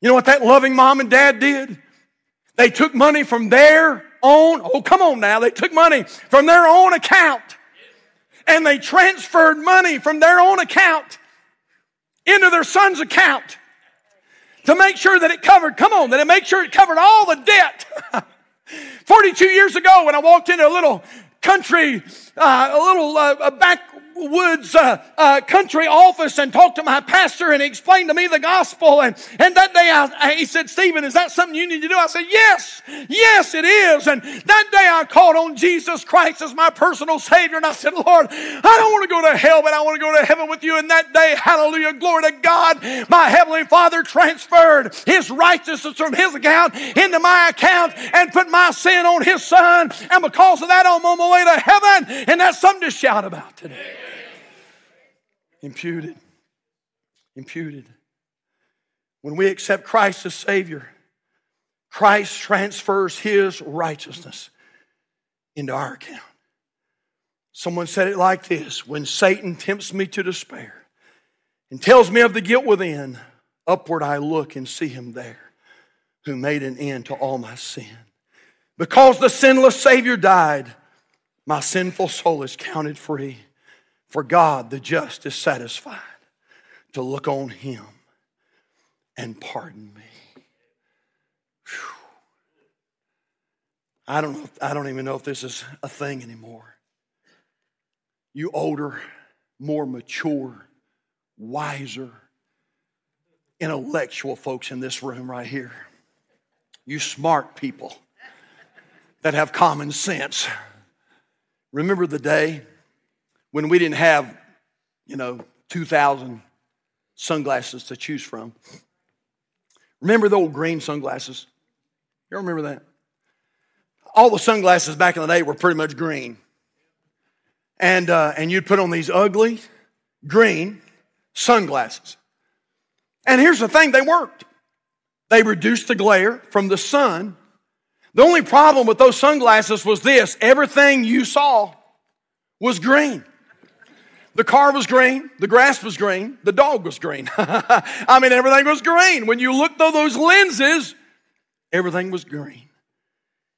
You know what that loving mom and dad did? They took money from their own, oh, come on now. They took money from their own account and they transferred money from their own account into their son's account to make sure that it covered, come on, that it make sure it covered all the debt. 42 years ago when I walked into a little country, uh, a little uh, back Woods uh, uh, country office and talked to my pastor and he explained to me the gospel. And, and that day I, he said, Stephen, is that something you need to do? I said, yes, yes, it is. And that day I called on Jesus Christ as my personal Savior. And I said, Lord, I don't want to go to hell, but I want to go to heaven with you. And that day, hallelujah, glory to God, my Heavenly Father transferred His righteousness from His account into my account and put my sin on His Son. And because of that, I'm on my way to heaven. And that's something to shout about today. Imputed. Imputed. When we accept Christ as Savior, Christ transfers His righteousness into our account. Someone said it like this When Satan tempts me to despair and tells me of the guilt within, upward I look and see Him there who made an end to all my sin. Because the sinless Savior died, my sinful soul is counted free. For God, the just, is satisfied to look on him and pardon me. I don't know. If, I don't even know if this is a thing anymore. You older, more mature, wiser, intellectual folks in this room right here. You smart people that have common sense. Remember the day when we didn't have, you know, 2,000 sunglasses to choose from? Remember the old green sunglasses? You remember that? All the sunglasses back in the day were pretty much green. And, uh, and you'd put on these ugly green sunglasses. And here's the thing they worked. They reduced the glare from the sun. The only problem with those sunglasses was this everything you saw was green. The car was green, the grass was green, the dog was green. I mean, everything was green. When you looked through those lenses, everything was green.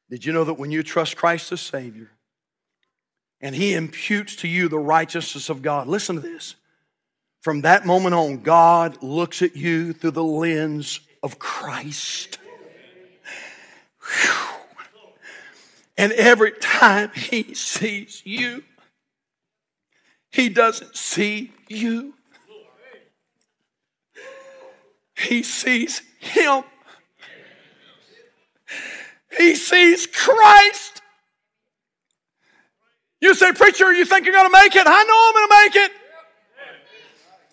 Did you know that when you trust Christ as Savior and He imputes to you the righteousness of God, listen to this. From that moment on, God looks at you through the lens of Christ. Whew. And every time He sees you, He doesn't see you, He sees Him. He sees Christ. You say, Preacher, you think you're going to make it? I know I'm going to make it.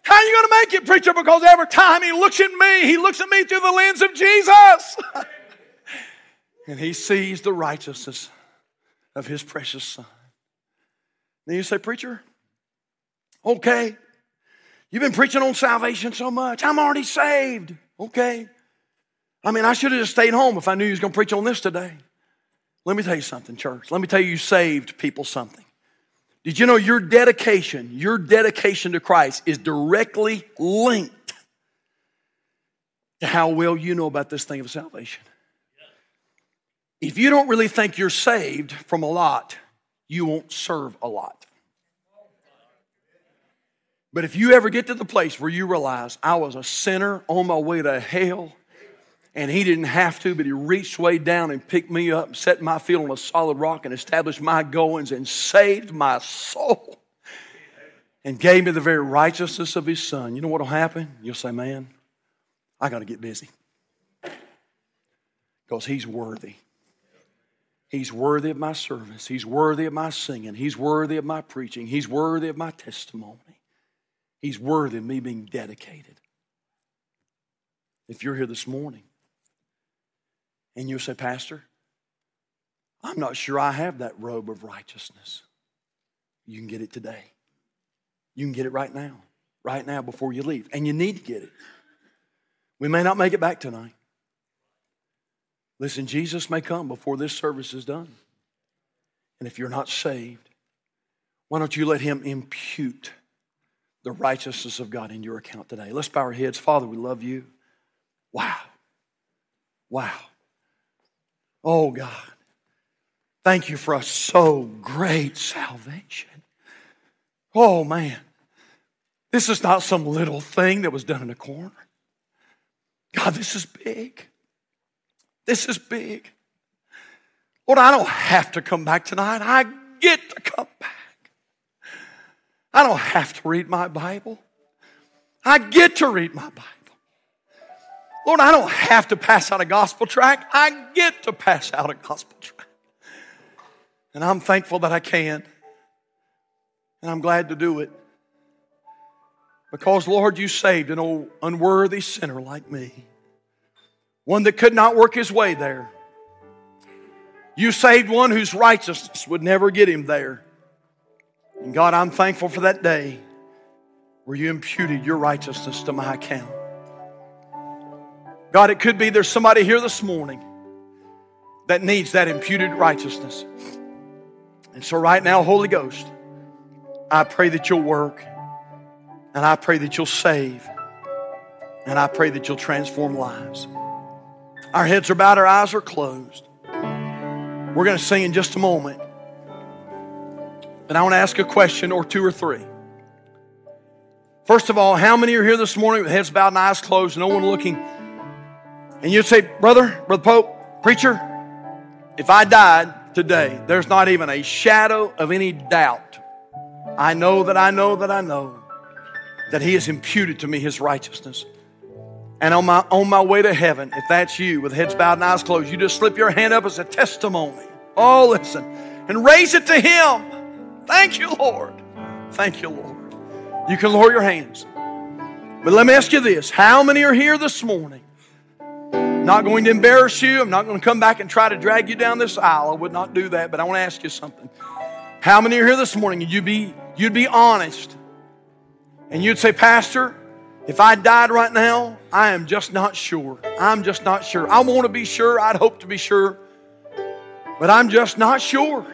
How are you going to make it, preacher? Because every time he looks at me, he looks at me through the lens of Jesus. and he sees the righteousness of his precious son. Then you say, Preacher, okay, you've been preaching on salvation so much. I'm already saved. Okay. I mean, I should have just stayed home if I knew you was going to preach on this today. Let me tell you something, church. Let me tell you, you saved people something. Did you know your dedication, your dedication to Christ is directly linked to how well you know about this thing of salvation? If you don't really think you're saved from a lot, you won't serve a lot. But if you ever get to the place where you realize I was a sinner on my way to hell, and he didn't have to, but he reached way down and picked me up, and set my feet on a solid rock, and established my goings and saved my soul and gave me the very righteousness of his son. You know what will happen? You'll say, Man, I got to get busy. Because he's worthy. He's worthy of my service. He's worthy of my singing. He's worthy of my preaching. He's worthy of my testimony. He's worthy of me being dedicated. If you're here this morning and you'll say, Pastor, I'm not sure I have that robe of righteousness. You can get it today. You can get it right now, right now before you leave. And you need to get it. We may not make it back tonight. Listen, Jesus may come before this service is done. And if you're not saved, why don't you let Him impute the righteousness of God in your account today? Let's bow our heads. Father, we love you. Wow. Wow. Oh, God. Thank you for a so great salvation. Oh, man. This is not some little thing that was done in a corner. God, this is big. This is big. Lord, I don't have to come back tonight. I get to come back. I don't have to read my Bible. I get to read my Bible. Lord, I don't have to pass out a gospel tract. I get to pass out a gospel tract. And I'm thankful that I can. And I'm glad to do it. Because, Lord, you saved an old unworthy sinner like me, one that could not work his way there. You saved one whose righteousness would never get him there. And God, I'm thankful for that day where you imputed your righteousness to my account. God, it could be there's somebody here this morning that needs that imputed righteousness. And so, right now, Holy Ghost, I pray that you'll work, and I pray that you'll save, and I pray that you'll transform lives. Our heads are bowed, our eyes are closed. We're going to sing in just a moment. But I want to ask a question or two or three. First of all, how many are here this morning with heads bowed and eyes closed, no one looking? And you'd say, Brother, Brother Pope, preacher, if I died today, there's not even a shadow of any doubt. I know that I know that I know that He has imputed to me His righteousness. And on my, on my way to heaven, if that's you with heads bowed and eyes closed, you just slip your hand up as a testimony. Oh, listen. And raise it to Him. Thank you, Lord. Thank you, Lord. You can lower your hands. But let me ask you this how many are here this morning? Not going to embarrass you. I'm not going to come back and try to drag you down this aisle. I would not do that, but I want to ask you something. How many are here this morning you'd be, you'd be honest and you'd say, Pastor, if I died right now, I am just not sure. I'm just not sure. I want to be sure. I'd hope to be sure. But I'm just not sure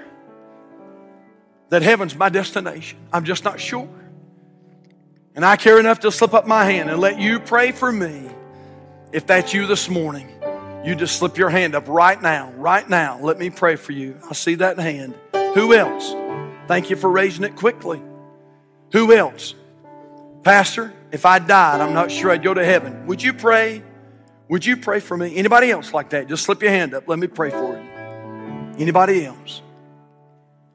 that heaven's my destination. I'm just not sure. And I care enough to slip up my hand and let you pray for me. If that's you this morning, you just slip your hand up right now, right now. Let me pray for you. I see that hand. Who else? Thank you for raising it quickly. Who else? Pastor, if I died, I'm not sure I'd go to heaven. Would you pray? Would you pray for me? Anybody else like that? Just slip your hand up. Let me pray for you. Anybody else?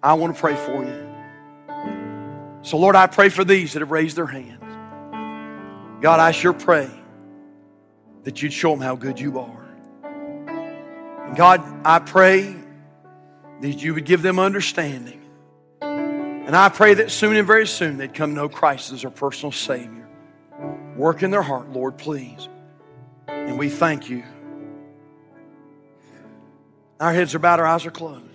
I want to pray for you. So, Lord, I pray for these that have raised their hands. God, I sure pray that you'd show them how good you are. And God, I pray that you would give them understanding. And I pray that soon and very soon they'd come to know Christ as their personal Savior. Work in their heart, Lord, please. And we thank you. Our heads are bowed, our eyes are closed.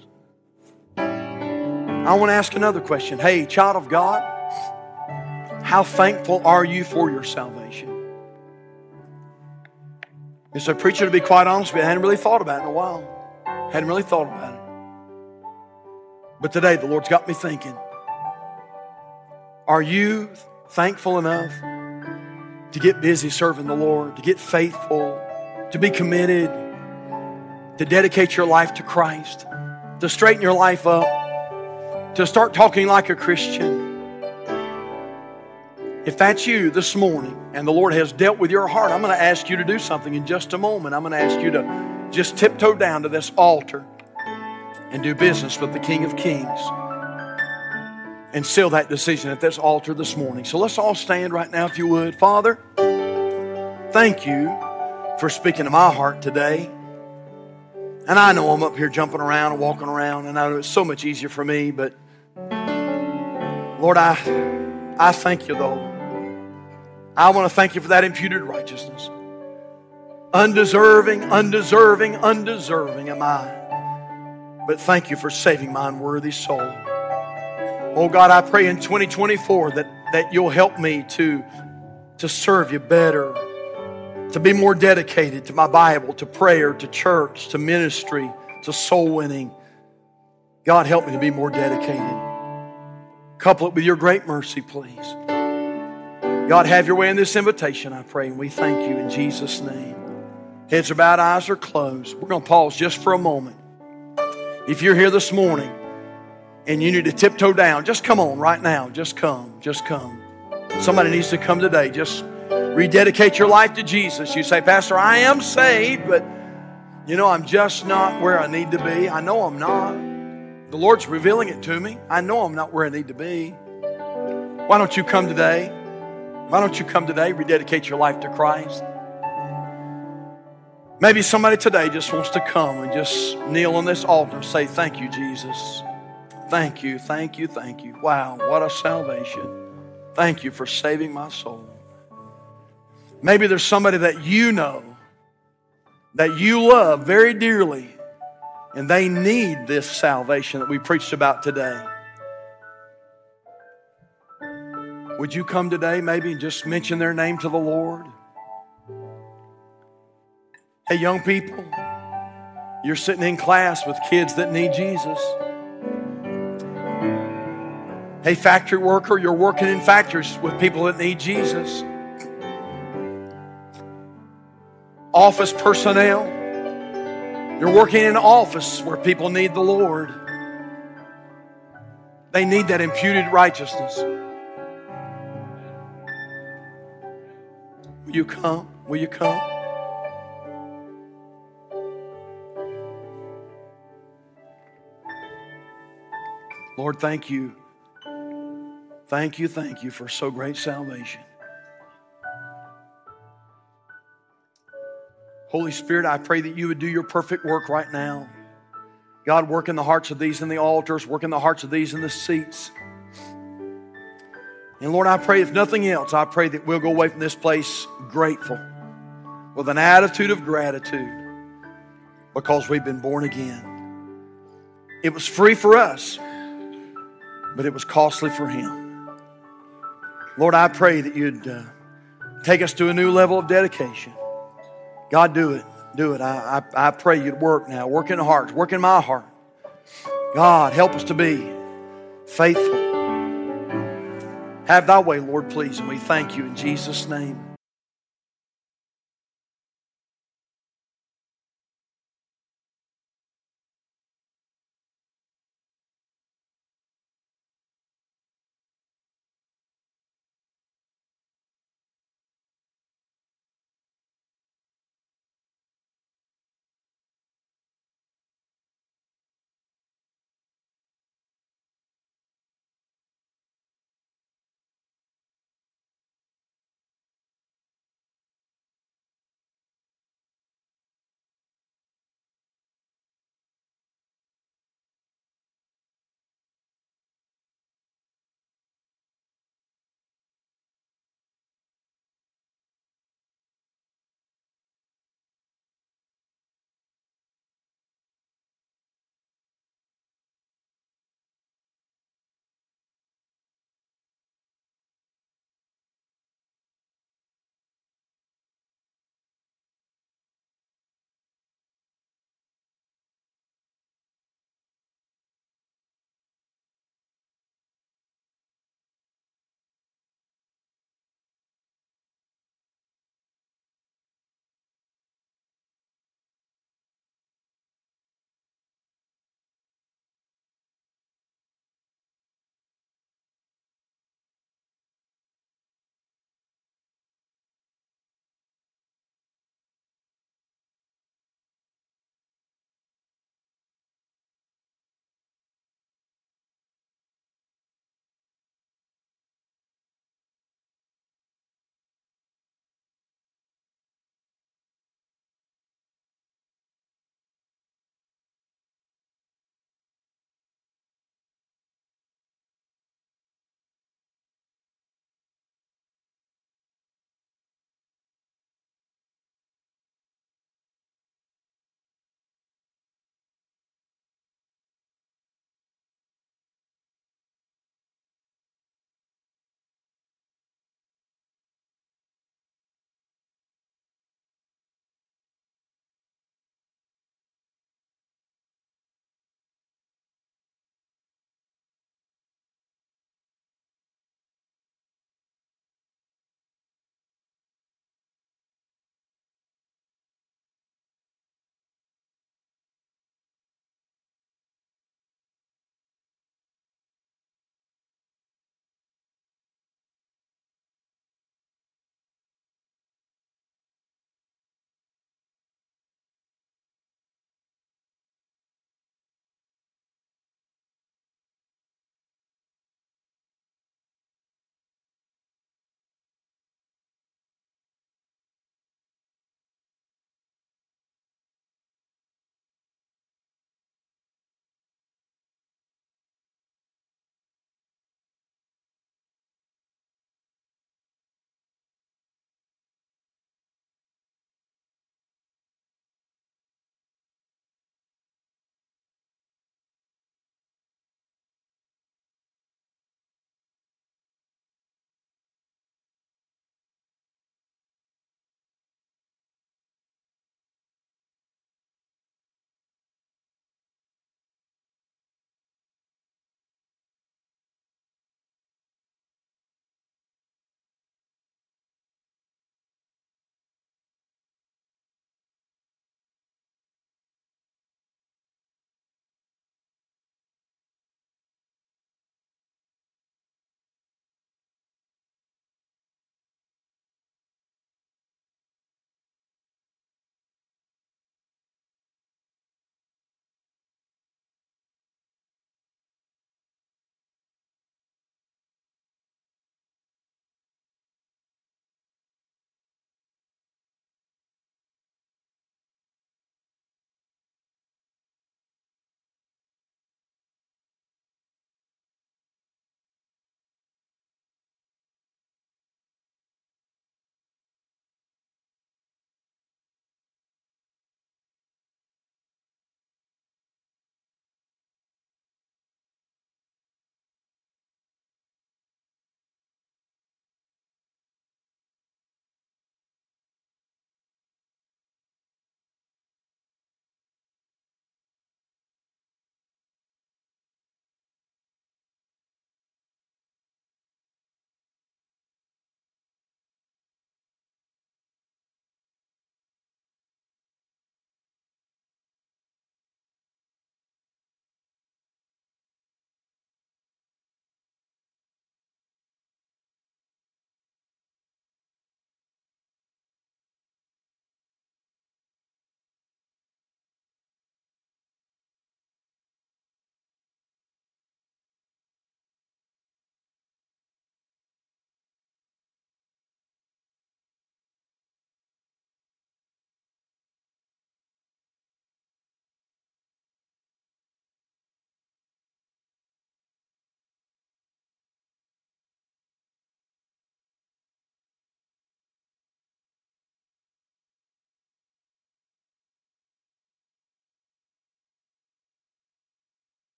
I want to ask another question. Hey, child of God, how thankful are you for your salvation? You say, Preacher, to be quite honest with you, I hadn't really thought about it in a while. Hadn't really thought about it. But today, the Lord's got me thinking. Are you thankful enough to get busy serving the Lord, to get faithful, to be committed, to dedicate your life to Christ, to straighten your life up? To start talking like a Christian. If that's you this morning and the Lord has dealt with your heart, I'm going to ask you to do something in just a moment. I'm going to ask you to just tiptoe down to this altar and do business with the King of Kings and seal that decision at this altar this morning. So let's all stand right now, if you would. Father, thank you for speaking to my heart today. And I know I'm up here jumping around and walking around, and I know it's so much easier for me, but Lord, I, I thank you, though. I want to thank you for that imputed righteousness. Undeserving, undeserving, undeserving am I. But thank you for saving my unworthy soul. Oh God, I pray in 2024 that, that you'll help me to, to serve you better, to be more dedicated to my Bible, to prayer, to church, to ministry, to soul winning. God, help me to be more dedicated. Couple it with your great mercy, please. God, have your way in this invitation, I pray, and we thank you in Jesus' name. Heads are bowed, eyes are closed. We're going to pause just for a moment. If you're here this morning and you need to tiptoe down, just come on right now. Just come. Just come. Somebody needs to come today. Just rededicate your life to Jesus. You say, Pastor, I am saved, but you know, I'm just not where I need to be. I know I'm not. The Lord's revealing it to me. I know I'm not where I need to be. Why don't you come today? Why don't you come today, rededicate your life to Christ? Maybe somebody today just wants to come and just kneel on this altar and say, Thank you, Jesus. Thank you, thank you, thank you. Wow, what a salvation. Thank you for saving my soul. Maybe there's somebody that you know, that you love very dearly, and they need this salvation that we preached about today. Would you come today, maybe, and just mention their name to the Lord? Hey, young people, you're sitting in class with kids that need Jesus. Hey, factory worker, you're working in factories with people that need Jesus. Office personnel, you're working in an office where people need the Lord. They need that imputed righteousness. Will you come? Will you come? Lord, thank you. Thank you, thank you for so great salvation. Holy Spirit, I pray that you would do your perfect work right now. God, work in the hearts of these in the altars, work in the hearts of these in the seats. And Lord, I pray, if nothing else, I pray that we'll go away from this place grateful with an attitude of gratitude because we've been born again. It was free for us, but it was costly for Him. Lord, I pray that you'd uh, take us to a new level of dedication. God, do it. Do it. I, I, I pray you'd work now. Work in the hearts. Work in my heart. God, help us to be faithful. Have thy way, Lord, please. And we thank you in Jesus' name.